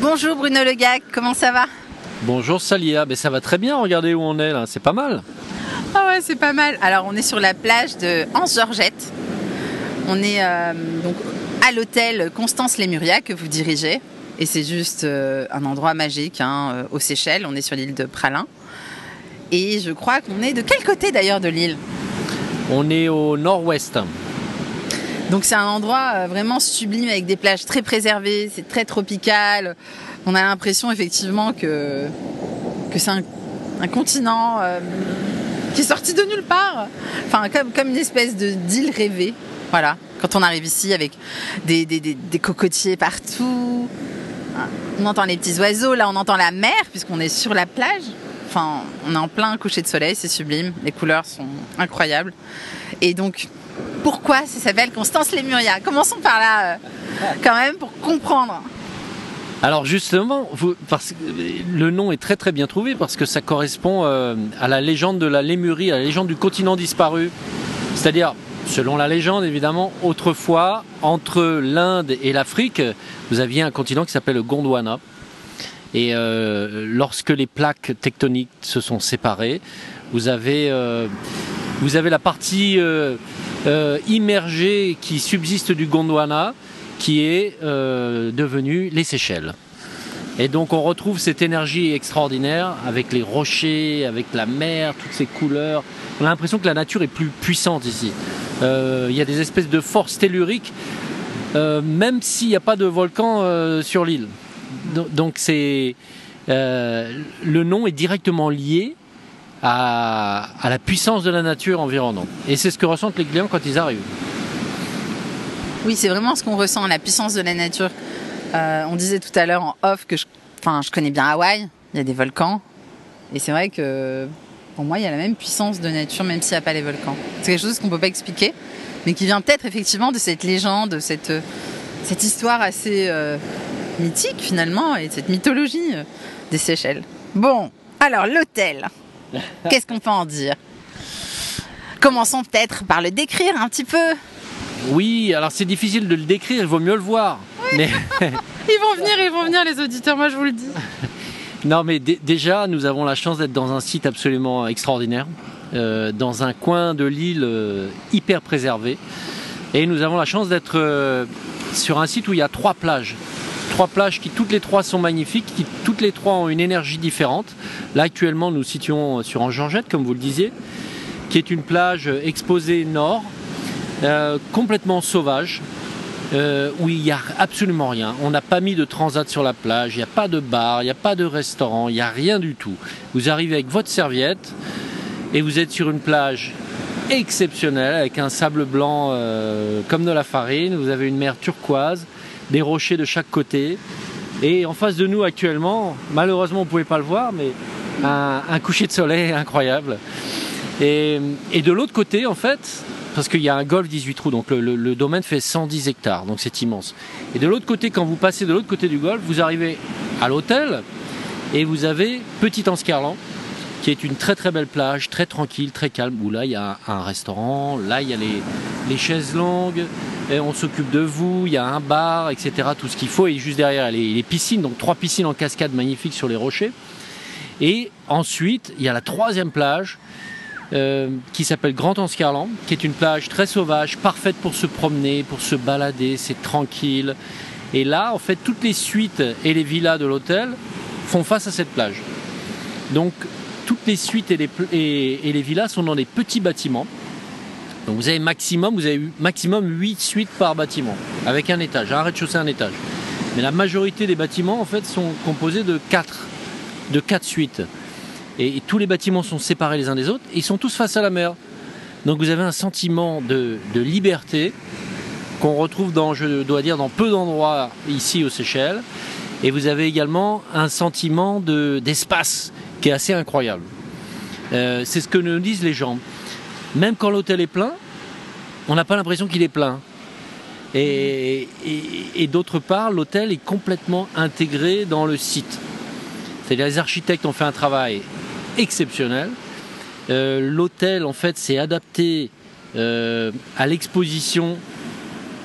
Bonjour Bruno Legac, comment ça va Bonjour Salia, mais ça va très bien, regardez où on est là, c'est pas mal. Ah ouais, c'est pas mal. Alors on est sur la plage de Anse-Georgette. On est euh, donc à l'hôtel Constance Lémuria que vous dirigez. Et c'est juste euh, un endroit magique hein, euh, aux Seychelles. On est sur l'île de Pralin. Et je crois qu'on est de quel côté d'ailleurs de l'île? On est au nord-ouest. Donc c'est un endroit euh, vraiment sublime avec des plages très préservées, c'est très tropical. On a l'impression effectivement que, c'est un, continent euh, qui est sorti de nulle part. Enfin, comme, une espèce d'île rêvée. Voilà. Quand on arrive ici avec des, des cocotiers partout, on entend les petits oiseaux, là on entend la mer puisqu'on est sur la plage. Enfin, on est en plein coucher de soleil, c'est sublime. Les couleurs sont incroyables. Et donc, pourquoi ça s'appelle Constance Lémuria Commençons par là, euh, quand même, pour comprendre. Alors justement, parce que le nom est très très bien trouvé parce que ça correspond euh, à la légende de la Lémurie, à la légende du continent disparu. C'est-à-dire, selon la légende évidemment, autrefois, entre l'Inde et l'Afrique, vous aviez un continent qui s'appelle le Gondwana. Et euh, lorsque les plaques tectoniques se sont séparées, vous avez, vous avez la partie euh, qui subsiste du Gondwana qui est euh, devenue les Seychelles. Et donc on retrouve cette énergie extraordinaire avec les rochers, avec la mer, toutes ces couleurs. On a l'impression que la nature est plus puissante ici. Euh, Il y a des espèces de forces telluriques, euh, même s'il n'y a pas de volcan euh, sur l'île. Do- Donc c'est le nom est directement lié à, la puissance de la nature environnante. Et c'est ce que ressentent les clients quand ils arrivent. Oui, c'est vraiment ce qu'on ressent, la puissance de la nature. Euh, on disait tout à l'heure en off que je, je connais bien Hawaï, il y a des volcans. Et c'est vrai que pour moi, il y a la même puissance de nature, même s'il n'y a pas les volcans. C'est quelque chose qu'on ne peut pas expliquer, mais qui vient peut-être effectivement de cette légende, de cette, euh, cette histoire assez euh, mythique finalement, et de cette mythologie des Seychelles. Bon, alors l'hôtel, qu'est-ce qu'on peut en dire? Commençons peut-être par le décrire un petit peu. Oui, alors c'est difficile de le décrire, il vaut mieux le voir. Mais Ils vont venir, ils vont venir les auditeurs, moi je vous le dis. non, mais dé- déjà, nous avons la chance d'être dans un site absolument extraordinaire, euh, dans un coin de l'île euh, hyper préservé, et nous avons la chance d'être euh, sur un site où il y a trois plages. Trois plages qui toutes les trois sont magnifiques, qui toutes les trois ont une énergie différente. Là actuellement nous situons sur Angeorgette, comme vous le disiez, qui est une plage exposée nord, euh, complètement sauvage, euh, où il n'y a absolument rien. On n'a pas mis de transat sur la plage, il n'y a pas de bar, il n'y a pas de restaurant, il n'y a rien du tout. Vous arrivez avec votre serviette et vous êtes sur une plage exceptionnelle avec un sable blanc euh, comme de la farine. Vous avez une mer turquoise, des rochers de chaque côté. Et en face de nous actuellement, malheureusement vous ne pouvez pas le voir, mais un, coucher de soleil incroyable. Et, de l'autre côté, en fait, parce qu'il y a un golf 18 trous, donc le domaine fait 110 hectares, donc c'est immense. Et de l'autre côté, quand vous passez de l'autre côté du golf, vous arrivez à l'hôtel et vous avez Petit Anscarlan, qui est une très très belle plage, très tranquille, très calme, où là il y a un, restaurant, là il y a les, les chaises longues, et on s'occupe de vous, il y a un bar, etc. Tout ce qu'il faut, et juste derrière les, les piscines, donc trois piscines en cascade magnifiques sur les rochers. Et ensuite, il y a la troisième plage, euh, qui s'appelle Grand Anscarlan, qui est une plage très sauvage, parfaite pour se promener, pour se balader, c'est tranquille. Et là, en fait, toutes les suites et les villas de l'hôtel font face à cette plage. Donc, toutes les suites et les, villas sont dans des petits bâtiments. Donc, vous avez maximum, vous avez maximum 8 suites par bâtiment, avec un étage, un rez-de-chaussée, un étage. Mais la majorité des bâtiments, en fait, sont composés de 4, de 4 suites. Et, tous les bâtiments sont séparés les uns des autres et ils sont tous face à la mer. Donc vous avez un sentiment de, liberté qu'on retrouve dans, je dois dire, dans peu d'endroits ici aux Seychelles. Et vous avez également un sentiment de- d'espace qui est assez incroyable. Euh, C'est ce que nous disent les gens. Même quand l'hôtel est plein, on n'a pas l'impression qu'il est plein. Et, d'autre part, l'hôtel est complètement intégré dans le site. C'est-à-dire les architectes ont fait un travail exceptionnel. Euh, L'hôtel, en fait, s'est adapté euh, à l'exposition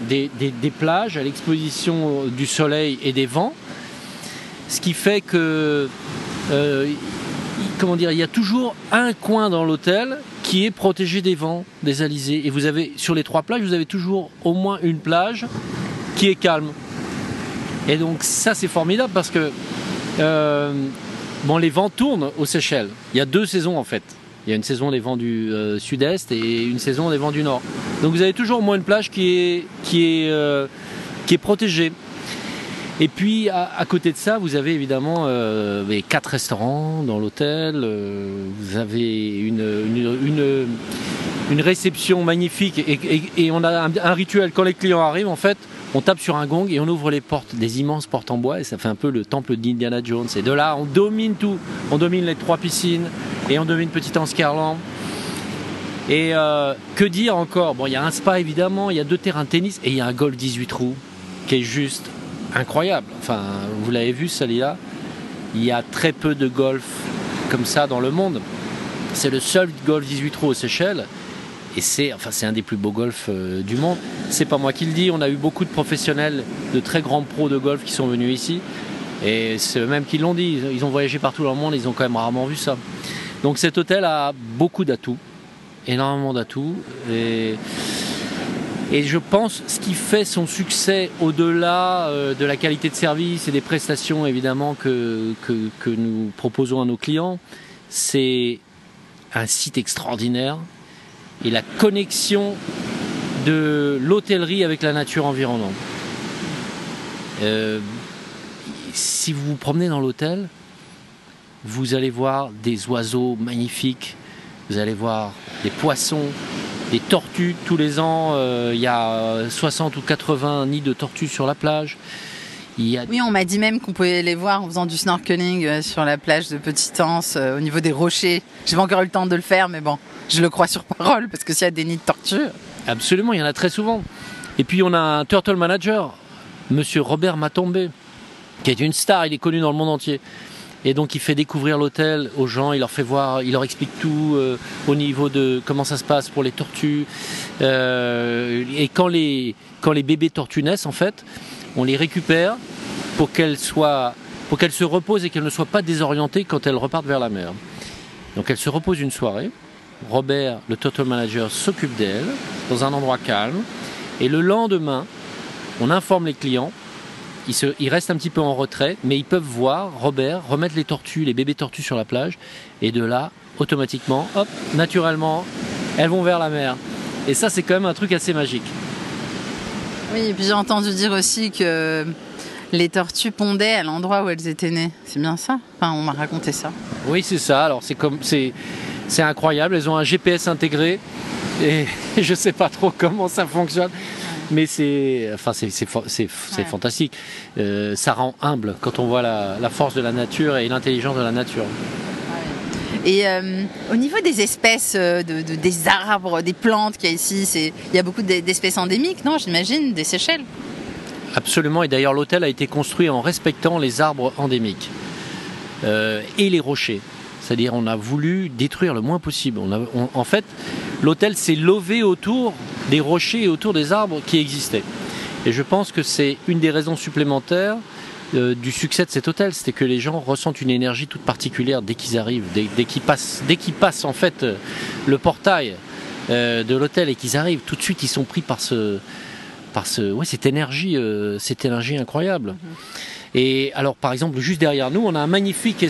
des, plages, à l'exposition du soleil et des vents. ce qui fait que comment dire, il y a toujours un coin dans l'hôtel qui est protégé des vents, des alizés. Et vous avez sur les trois plages, vous avez toujours au moins une plage qui est calme. Et donc ça c'est formidable parce que euh, les vents tournent aux Seychelles. Il y a deux saisons en fait. Il y a une saison des vents du euh, sud-est et une saison des vents du nord. Donc vous avez toujours au moins une plage qui est, euh, qui est protégée. Et puis à, côté de ça, vous avez évidemment euh, quatre restaurants dans l'hôtel. vous avez une, une, une, réception magnifique et, on a un, rituel quand les clients arrivent en fait on tape sur un gong et on ouvre les portes, des immenses portes en bois, et ça fait un peu le temple d'Indiana Jones. Et de là, on domine tout. On domine les trois piscines, et on domine Petit Anscarland. Et euh, que dire encore? Bon, il y a un spa évidemment, il y a deux terrains de tennis, et il y a un golf 18 trous qui est juste incroyable. Enfin, vous l'avez vu, celui-là. Il y a très peu de golf comme ça dans le monde. C'est le seul golf 18 trous aux Seychelles. Et c'est enfin, un des plus beaux golfs euh, du monde. C'est pas moi qui le dis, on a eu beaucoup de professionnels, de très grands pros de golf qui sont venus ici. Et c'est eux-mêmes qui l'ont dit, ils ont voyagé partout dans le monde, ils ont quand même rarement vu ça. Donc cet hôtel a beaucoup d'atouts, énormément d'atouts. Et, et, je pense ce qui fait son succès au-delà euh, de la qualité de service et des prestations évidemment que, nous proposons à nos clients, c'est un site extraordinaire, et la connexion de l'hôtellerie avec la nature environnante. Euh, si vous vous promenez dans l'hôtel, vous allez voir des oiseaux magnifiques, vous allez voir des poissons, des tortues. Tous les ans, euh, il y a 60 ou 80 nids de tortues sur la plage. Oui, on m'a dit même qu'on pouvait les voir en faisant du snorkeling euh, sur la plage de Petite Anse, au niveau des rochers. J'ai pas encore eu le temps de le faire, mais bon, je le crois sur parole, parce que s'il y a des nids de tortues. Absolument, il y en a très souvent. Et puis on a un turtle manager, monsieur Robert Matombe, qui est une star, il est connu dans le monde entier. Et donc il fait découvrir l'hôtel aux gens, il leur fait voir, il leur explique tout euh, au niveau de comment ça se passe pour les tortues. Euh, et quand les, bébés tortues naissent, en fait, on les récupère pour qu'elles pour qu'elles se reposent et qu'elles ne soient pas désorientées quand elles repartent vers la mer. Donc elles se reposent une soirée, Robert, le Total Manager, s'occupe d'elle dans un endroit calme. Et le lendemain, on informe les clients. Ils, se, restent un petit peu en retrait, mais ils peuvent voir Robert remettre les tortues, les bébés tortues sur la plage. Et de là, automatiquement, hop, naturellement, elles vont vers la mer. Et ça, c'est quand même un truc assez magique. Oui, et puis j'ai entendu dire aussi que les tortues pondaient à l'endroit où elles étaient nées. C'est bien ça? Enfin, on m'a raconté ça. Oui, c'est ça. Alors, c'est comme. c'est c'est incroyable. Elles ont un GPS intégré et je ne sais pas trop comment ça fonctionne. Mais c'est enfin, c'est fantastique. Euh, ça rend humble quand on voit la, force de la nature et l'intelligence de la nature. Et euh, au niveau des espèces, euh, de, des arbres, des plantes qu'il y a ici, il y a beaucoup d'espèces endémiques, non J'imagine, des Seychelles Absolument, et d'ailleurs l'hôtel a été construit en respectant les arbres endémiques et les rochers. C'est-à-dire on a voulu détruire le moins possible. en fait, l'hôtel s'est levé autour des rochers et autour des arbres qui existaient. Et je pense que c'est une des raisons supplémentaires euh, du succès de cet hôtel, c'était que les gens ressentent une énergie toute particulière dès qu'ils arrivent, dès, qu'ils passent, dès qu'ils passent en fait euh, le portail euh, de l'hôtel et qu'ils arrivent, tout de suite ils sont pris par ce, par ce, ouais, cette énergie, cette énergie incroyable. Mm-hmm. Et alors par exemple juste derrière nous, on a un magnifique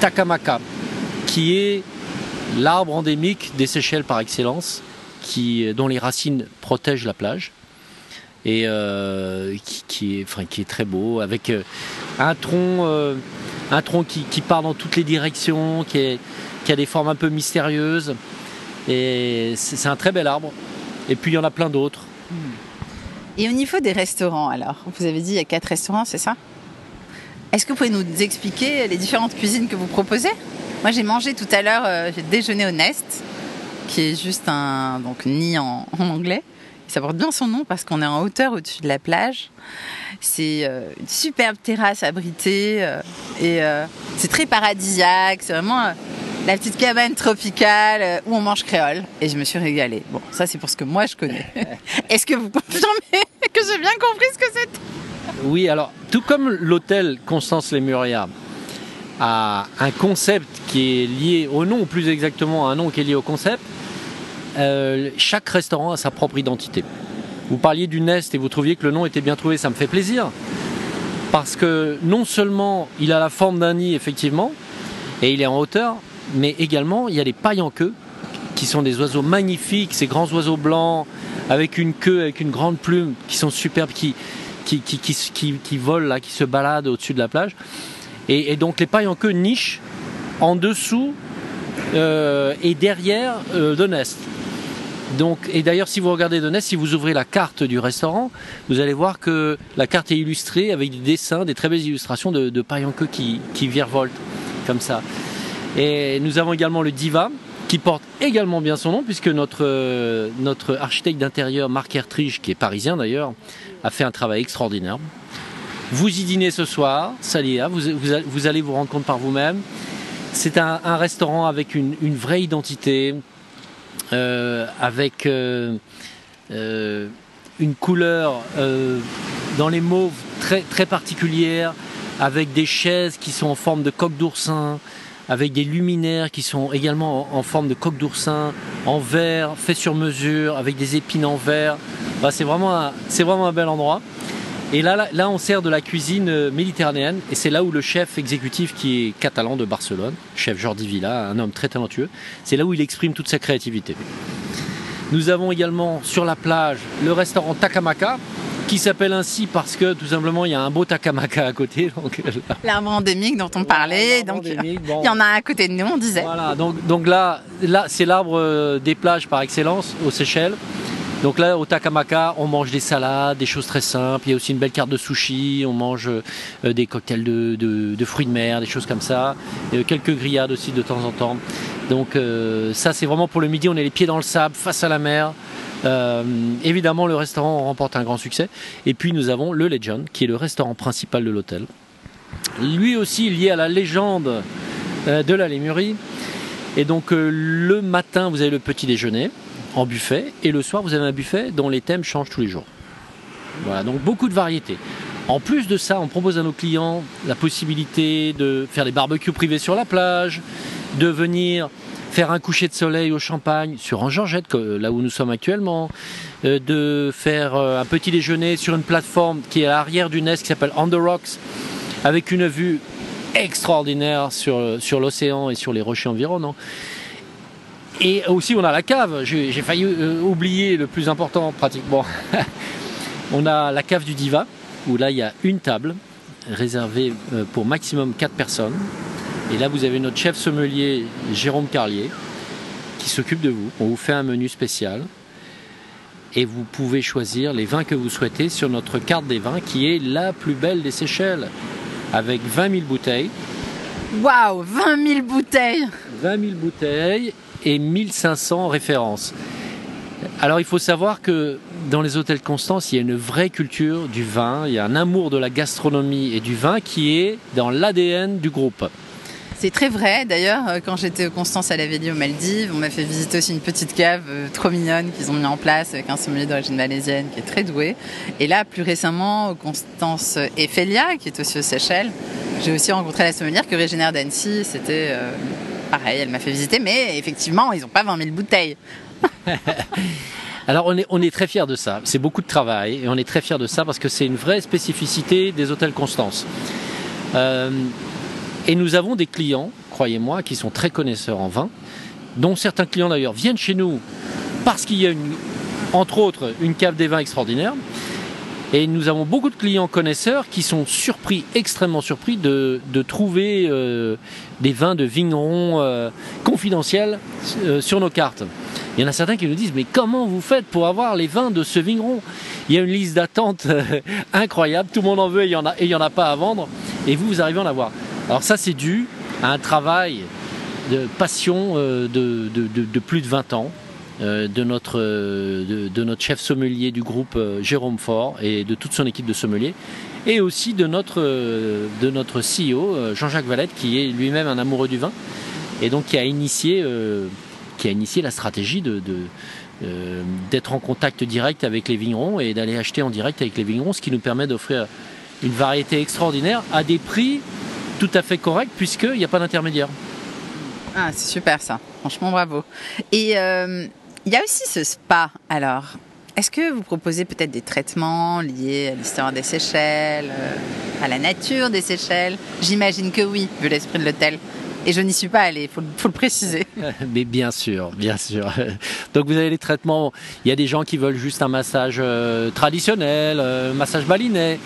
Takamaka qui est l'arbre endémique des Seychelles par excellence, qui, dont les racines protègent la plage et euh, qui, est, enfin, qui est très beau, avec euh, un tronc, euh, un tronc qui, part dans toutes les directions, qui, qui a des formes un peu mystérieuses. Et c'est un très bel arbre. Et puis il y en a plein d'autres. Et au niveau des restaurants, alors, vous avez dit il y a quatre restaurants, c'est ça? Est-ce que vous pouvez nous expliquer les différentes cuisines que vous proposez? Moi, j'ai mangé tout à l'heure, euh, j'ai déjeuné au Nest, qui est juste un donc nid en, anglais. ça porte bien son nom parce qu'on est en hauteur au-dessus de la plage. C'est euh, une superbe terrasse abritée euh, et c'est très paradisiaque. C'est vraiment la petite cabane tropicale où on mange créole. Et je me suis régalée. Bon, ça c'est pour ce que moi je connais. Est-ce que vous confirmez que j'ai bien compris ce que c'est? Oui, alors tout comme l'hôtel Constance A un concept qui est lié au nom, plus exactement un nom qui est lié au concept, euh, chaque restaurant a sa propre identité. Vous parliez du Nest et vous trouviez que le nom était bien trouvé, ça me fait plaisir. Parce que non seulement il a la forme d'un nid, effectivement, et il est en hauteur, mais également il y a les pailles en queue, qui sont des oiseaux magnifiques, ces grands oiseaux blancs, avec une queue, avec une grande plume, qui sont superbes, qui, qui, qui, volent, là, qui se baladent au-dessus de la plage. Et, donc les pailles en queue nichent en dessous euh, et derrière euh, de Nest. Donc, et d'ailleurs, si vous regardez de Nest, si vous ouvrez la carte du restaurant, vous allez voir que la carte est illustrée avec des dessins, des très belles illustrations de, de pailles en queue qui, qui virevoltent comme ça. Et nous avons également le Diva, qui porte également bien son nom, puisque notre, euh, notre architecte d'intérieur, Marc Ertrich, qui est parisien d'ailleurs, a fait un travail extraordinaire. Vous y dînez ce soir, Salia, vous, vous, allez vous rendre compte par vous-même. C'est un, restaurant avec une, vraie identité, euh, avec euh, une couleur dans les mauves très, particulière, avec des chaises qui sont en forme de coque d'oursin, avec des luminaires qui sont également en, forme de coque d'oursin, en verre, fait sur mesure, avec des épines en verre. Bah, c'est vraiment, vraiment un bel endroit. Et là, là, on sert de la cuisine euh, méditerranéenne, et c'est là où le chef exécutif qui est catalan de Barcelone, chef Jordi Villa, un homme très talentueux, c'est là où il exprime toute sa créativité. Nous avons également sur la plage le restaurant Takamaka, qui s'appelle ainsi parce que tout simplement il y a un beau takamaka à côté. Euh, l'arbre endémique dont on parlait, donc il y en a à côté de nous, on disait. Voilà, donc, donc là, là c'est l'arbre euh, des plages par excellence aux Seychelles. Donc là, au Takamaka, on mange des salades, des choses très simples. Il y a aussi une belle carte de sushi. On mange euh, des cocktails de, fruits de mer, des choses comme ça. Et, quelques grillades aussi de temps en temps. Donc ça, c'est vraiment pour le midi. On est les pieds dans le sable, face à la mer. Euh, évidemment, le restaurant remporte un grand succès. Et puis nous avons le Legend, qui est le restaurant principal de l'hôtel. Lui aussi lié à la légende euh, de la Lémurie. Et donc euh, le matin, vous avez le petit déjeuner en buffet, et le soir, vous avez un buffet dont les thèmes changent tous les jours. Voilà, donc beaucoup de variétés. En plus de ça, on propose à nos clients la possibilité de faire des barbecues privés sur la plage, de venir faire un coucher de soleil au champagne sur un Georgette, là où nous sommes actuellement, euh, de faire euh, un petit déjeuner sur une plateforme qui est à l'arrière du Nest qui s'appelle On the Rocks, avec une vue extraordinaire sur, sur l'océan et sur les rochers environnants. Et aussi, on a la cave. J'ai failli euh, oublier le plus important, pratiquement. on a la cave du Diva, où là, il y a une table réservée pour maximum 4 personnes. Et là, vous avez notre chef sommelier, Jérôme Carlier, qui s'occupe de vous. On vous fait un menu spécial. Et vous pouvez choisir les vins que vous souhaitez sur notre carte des vins, qui est la plus belle des Seychelles, avec 20 000 bouteilles. Waouh 20 000 bouteilles 20 000 bouteilles et 1500 références. Alors il faut savoir que dans les hôtels Constance, il y a une vraie culture du vin, il y a un amour de la gastronomie et du vin qui est dans l'ADN du groupe. C'est très vrai. D'ailleurs, euh, quand j'étais au Constance à la Vélie aux Maldives, on m'a fait visiter aussi une petite cave euh, trop mignonne qu'ils ont mis en place avec un sommelier d'origine malaisienne qui est très doué. Et là, plus récemment, au Constance Ephelia, qui est aussi aux Seychelles, j'ai aussi rencontré la sommelière que originaire d'Annecy. C'était euh, pareil, elle m'a fait visiter, mais effectivement, ils n'ont pas 20 000 bouteilles. Alors on est, très fiers de ça, c'est beaucoup de travail et on est très fiers de ça parce que c'est une vraie spécificité des hôtels Constance. Et nous avons des clients, croyez-moi, qui sont très connaisseurs en vin, dont certains clients d'ailleurs viennent chez nous parce qu'il y a, entre autres, une cave des vins extraordinaire. Et nous avons beaucoup de clients connaisseurs qui sont surpris, extrêmement surpris, de, trouver euh, des vins de vignerons euh, confidentiels euh, sur nos cartes. Il y en a certains qui nous disent, mais comment vous faites pour avoir les vins de ce vigneron? Il y a une liste d'attente incroyable, tout le monde en veut et il n'y en, en, a pas à vendre, et vous, vous arrivez à en avoir. Alors ça, c'est dû à un travail de passion de, plus de 20 ans de, notre, euh, de, notre chef sommelier du groupe Jérôme Faure et de toute son équipe de sommeliers et aussi de notre, de notre CEO Jean-Jacques Valette qui est lui-même un amoureux du vin et donc qui a initié, qui a initié la stratégie de, d'être en contact direct avec les vignerons et d'aller acheter en direct avec les vignerons, ce qui nous permet d'offrir une variété extraordinaire à des prix tout à fait corrects puisqu'il n'y a pas d'intermédiaire. Ah, c'est super ça. Franchement, bravo. Et euh, il y a aussi ce spa. Alors, est-ce que vous proposez peut-être des traitements liés à l'histoire des Seychelles, euh, à la nature des Seychelles? J'imagine que oui, vu l'esprit de l'hôtel. Et je n'y suis pas allée, il faut, faut, le préciser. Mais bien sûr, bien sûr. Donc vous avez les traitements. Il y a des gens qui veulent juste un massage euh, traditionnel, euh, massage balinais.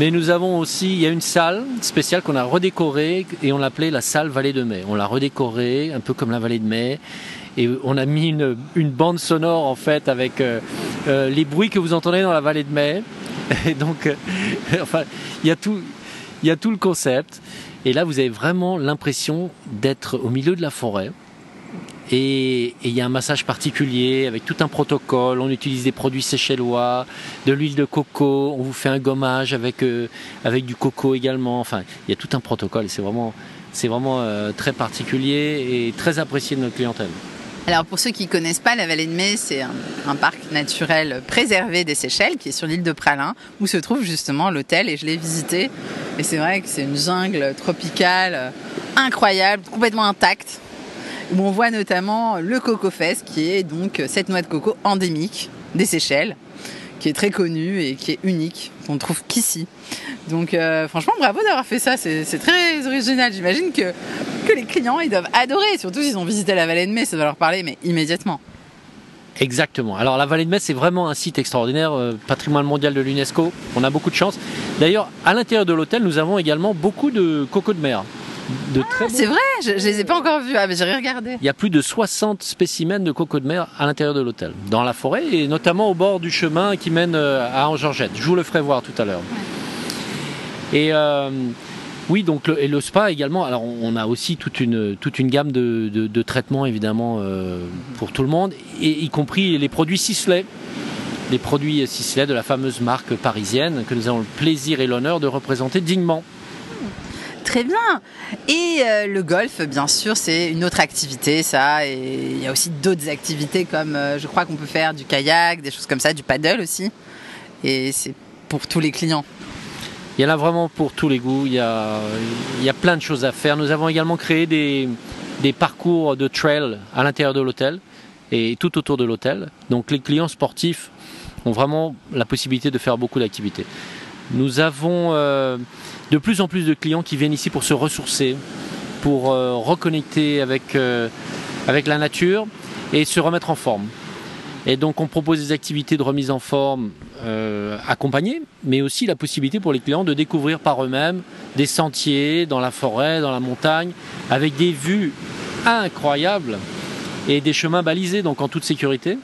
Mais nous avons aussi, il y a une salle spéciale qu'on a redécorée et on l'appelait la salle Vallée de Mai. On l'a redécorée un peu comme la Vallée de Mai et on a mis une, bande sonore en fait avec euh, euh, les bruits que vous entendez dans la Vallée de Mai. Et donc, euh, enfin, il y a tout, il y a tout le concept. Et là, vous avez vraiment l'impression d'être au milieu de la forêt. Et il y a un massage particulier avec tout un protocole. On utilise des produits séchellois, de l'huile de coco. On vous fait un gommage avec, avec du coco également. Enfin, il y a tout un protocole. C'est vraiment, c'est vraiment très particulier et très apprécié de notre clientèle. Alors pour ceux qui ne connaissent pas, la vallée de Mai, c'est un, parc naturel préservé des Seychelles qui est sur l'île de Pralin, où se trouve justement l'hôtel et je l'ai visité. Et c'est vrai que c'est une jungle tropicale incroyable, complètement intacte, où on voit notamment le Coco Fest, qui est donc cette noix de coco endémique des Seychelles, qui est très connue et qui est unique, qu'on ne trouve qu'ici. Donc euh, franchement, bravo d'avoir fait ça, c'est très original. J'imagine que, les clients, ils doivent adorer, surtout s'ils ont visité la vallée de Mai, ça va leur parler, mais immédiatement. Exactement. Alors la vallée de Metz, c'est vraiment un site extraordinaire, euh, patrimoine mondial de l'UNESCO. On a beaucoup de chance. D'ailleurs, à l'intérieur de l'hôtel, nous avons également beaucoup de cocos de mer. Ah, c'est vrai, je, je les ai pas encore vus, ah, mais j'ai regardé. Il y a plus de 60 spécimens de cocos de mer à l'intérieur de l'hôtel, dans la forêt et notamment au bord du chemin qui mène euh, à Angeorgette. Je vous le ferai voir tout à l'heure. Ouais. Et euh, oui, donc le, et le spa également. Alors on a aussi toute une, toute une gamme de, de, de traitements évidemment euh, pour tout le monde, et y compris les produits Sisley. Les produits Sisley de la fameuse marque parisienne que nous avons le plaisir et l'honneur de représenter dignement. Très bien. Et euh, le golf, bien sûr, c'est une autre activité, ça. Et il y a aussi d'autres activités comme, euh, je crois qu'on peut faire du kayak, des choses comme ça, du paddle aussi. Et c'est pour tous les clients. Il y en a vraiment pour tous les goûts. Il y a, il y a plein de choses à faire. Nous avons également créé des, des parcours de trail à l'intérieur de l'hôtel et tout autour de l'hôtel. Donc les clients sportifs ont vraiment la possibilité de faire beaucoup d'activités. Nous avons euh, de plus en plus de clients qui viennent ici pour se ressourcer, pour euh, reconnecter avec, euh, avec la nature et se remettre en forme. Et donc on propose des activités de remise en forme accompagnées, mais aussi la possibilité pour les clients de découvrir par eux-mêmes des sentiers dans la forêt, dans la montagne, avec des vues incroyables et des chemins balisés, donc en toute sécurité.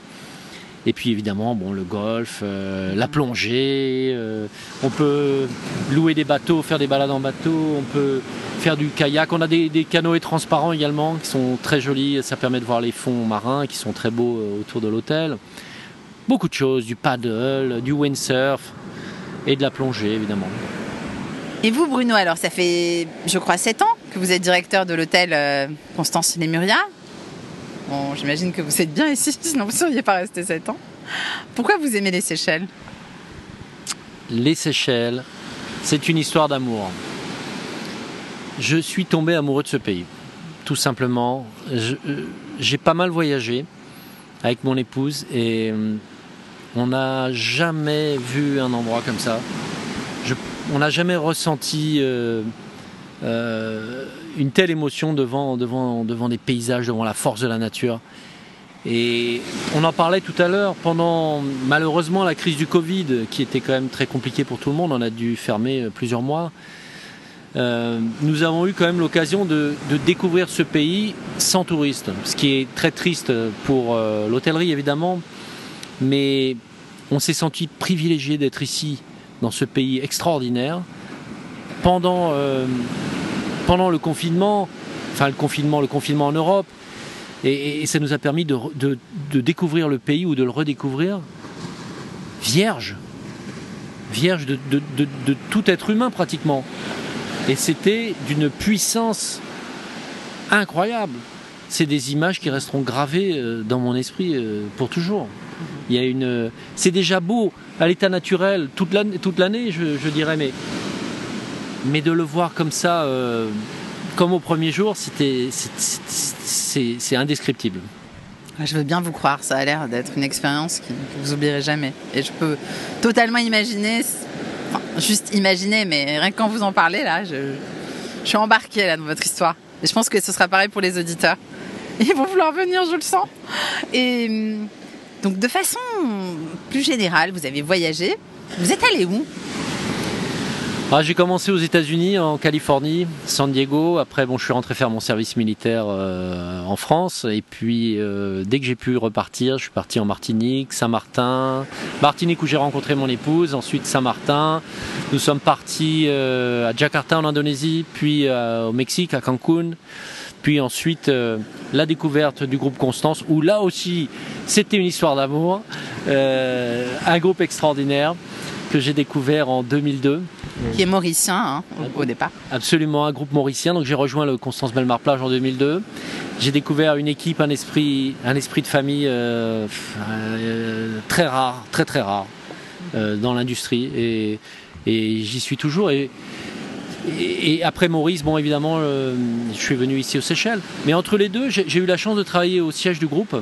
Et puis évidemment, bon, le golf, euh, la plongée, euh, on peut louer des bateaux, faire des balades en bateau, on peut faire du kayak. On a des, des, canoës transparents également qui sont très jolis, ça permet de voir les fonds marins qui sont très beaux euh, autour de l'hôtel. Beaucoup de choses, du paddle, du windsurf et de la plongée évidemment. Et vous Bruno, alors ça fait je crois 7 ans que vous êtes directeur de l'hôtel Constance Lemuria Bon, j'imagine que vous êtes bien ici, sinon vous ne seriez pas resté 7 ans. Pourquoi vous aimez les Seychelles? Les Seychelles, c'est une histoire d'amour. Je suis tombé amoureux de ce pays, tout simplement. J'ai pas mal voyagé avec mon épouse et euh, on n'a jamais vu un endroit comme ça. On n'a jamais ressenti euh, euh, une telle émotion devant, devant, devant des paysages, devant la force de la nature. Et on en parlait tout à l'heure, pendant malheureusement la crise du Covid, qui était quand même très compliquée pour tout le monde, on a dû fermer plusieurs mois. Euh, nous avons eu quand même l'occasion de, découvrir ce pays sans touristes, ce qui est très triste pour euh, l'hôtellerie évidemment, mais on s'est senti privilégié d'être ici, dans ce pays extraordinaire, pendant euh, pendant le confinement, enfin le confinement, le confinement en Europe, et, ça nous a permis de, découvrir le pays ou de le redécouvrir vierge, vierge de, tout être humain pratiquement. Et c'était d'une puissance incroyable. C'est des images qui resteront gravées euh, dans mon esprit euh, pour toujours. Il y a une, c'est déjà beau à l'état naturel toute l'année, je dirais, mais mais de le voir comme ça, euh, comme au premier jour, c'était, c'est indescriptible. Je veux bien vous croire, ça a l'air d'être une expérience que vous oublierez jamais. Et je peux totalement imaginer, enfin, juste imaginer, mais rien que quand vous en parlez, là, je, je suis embarquée là dans votre histoire. Et je pense que ce sera pareil pour les auditeurs. Ils vont vouloir venir, je le sens. Et hum, donc, de façon plus générale, vous avez voyagé. Vous êtes allé où? Ah, j'ai commencé aux États-Unis, en Californie, San Diego. Après, bon, je suis rentré faire mon service militaire euh, en France. Et puis, euh, dès que j'ai pu repartir, je suis parti en Martinique, Saint-Martin. Martinique où j'ai rencontré mon épouse. Ensuite, Saint-Martin. Nous sommes partis euh, à Jakarta en Indonésie, puis au Mexique, à Cancun. Puis ensuite, la découverte du groupe Constance, où là aussi, c'était une histoire d'amour. un groupe extraordinaire que j'ai découvert en 2002 qui est mauricien hein, au, départ. Absolument, un groupe mauricien. Donc j'ai rejoint le Constance Belmar Plage en 2002. J'ai découvert une équipe, un esprit, un esprit de famille euh, euh, très rare, très très rare euh, dans l'industrie. Et, j'y suis toujours. Et, et, après Maurice, bon évidemment, je suis venu ici aux Seychelles. Mais entre les deux, j'ai eu la chance de travailler au siège du groupe.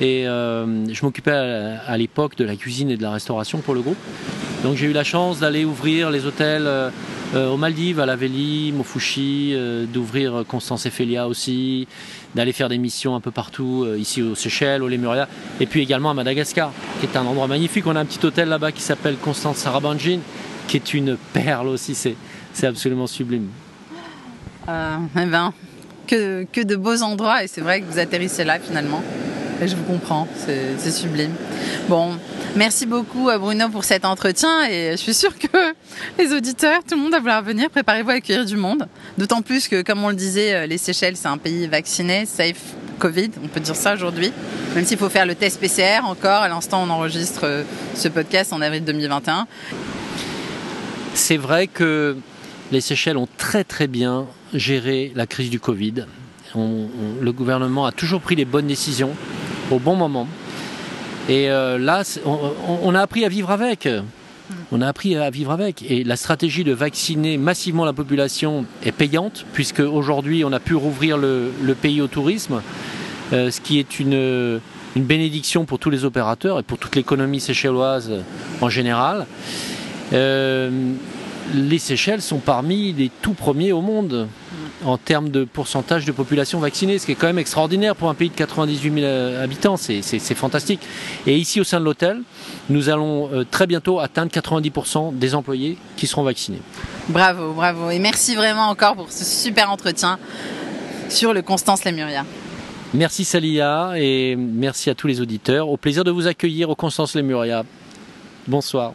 Et je m'occupais à l'époque de la cuisine et de la restauration pour le groupe. Donc j'ai eu la chance d'aller ouvrir les hôtels euh, euh, aux Maldives, à La Veli, Mofushi, euh, d'ouvrir Constance et aussi, d'aller faire des missions un peu partout, ici aux Seychelles, au Lemuria, et puis également à Madagascar, qui est un endroit magnifique. On a un petit hôtel là-bas qui s'appelle Constance Sarabanjin, qui est une perle aussi, c'est absolument sublime. eh ben, que, que de beaux endroits, et c'est vrai que vous atterrissez là finalement. Et je vous comprends, c'est sublime. Bon, merci beaucoup à Bruno pour cet entretien et je suis sûre que les auditeurs, tout le monde va vouloir venir. Préparez-vous à accueillir du monde. D'autant plus que, comme on le disait, euh, les Seychelles, c'est un pays vacciné, safe Covid, on peut dire ça aujourd'hui. Même s'il faut faire le test PCR encore. À l'instant, on enregistre euh, ce podcast en avril 2021. C'est vrai que les Seychelles ont très très bien géré la crise du Covid. le gouvernement a toujours pris les bonnes décisions au bon moment. Et euh, là, on, a appris à vivre avec. Hmm. On a appris à vivre avec. Et la stratégie de vacciner massivement la population est payante, puisque aujourd'hui, on a pu rouvrir le, pays au tourisme, euh, ce qui est une, une, bénédiction pour tous les opérateurs et pour toute l'économie séchelloise en général. Euh, les Seychelles sont parmi les tout premiers au monde en termes de pourcentage de population vaccinée, ce qui est quand même extraordinaire pour un pays de 98 000 euh, habitants, c'est fantastique. Et ici au sein de l'hôtel, nous allons euh, très bientôt atteindre 90% des employés qui seront vaccinés. Bravo, bravo. Et merci vraiment encore pour ce super entretien sur le Constance Lemuria. Merci Salia et merci à tous les auditeurs. Au plaisir de vous accueillir au Constance Lemuria. Bonsoir.